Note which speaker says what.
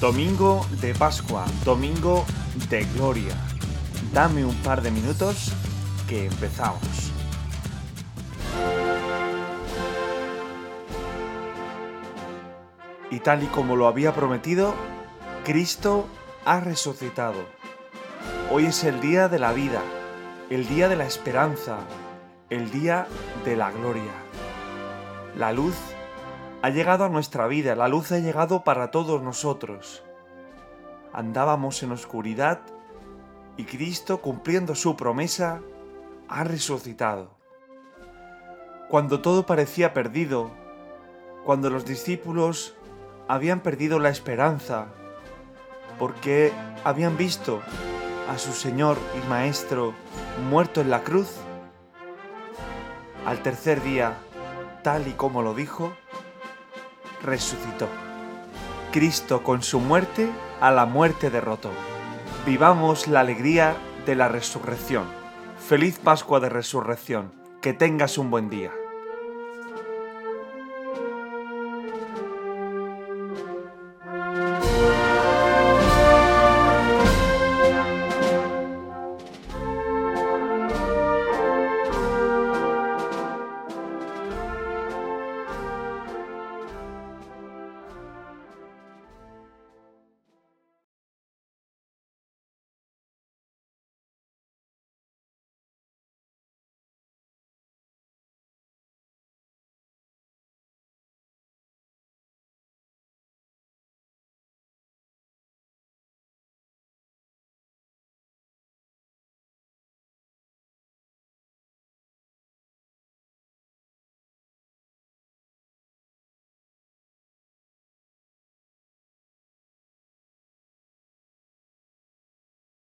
Speaker 1: Domingo de Pascua, domingo de gloria. Dame un par de minutos que empezamos. Y tal y como lo había prometido, Cristo ha resucitado. Hoy es el día de la vida, el día de la esperanza, el día de la gloria. La luz ha llegado a nuestra vida, la luz ha llegado para todos nosotros. Andábamos en oscuridad y Cristo, cumpliendo su promesa, ha resucitado. Cuando todo parecía perdido, cuando los discípulos habían perdido la esperanza, porque habían visto a su Señor y Maestro muerto en la cruz, al tercer día, tal y como lo dijo, resucitó. Cristo con su muerte a la muerte derrotó. Vivamos la alegría de la resurrección. Feliz Pascua de Resurrección. Que tengas un buen día.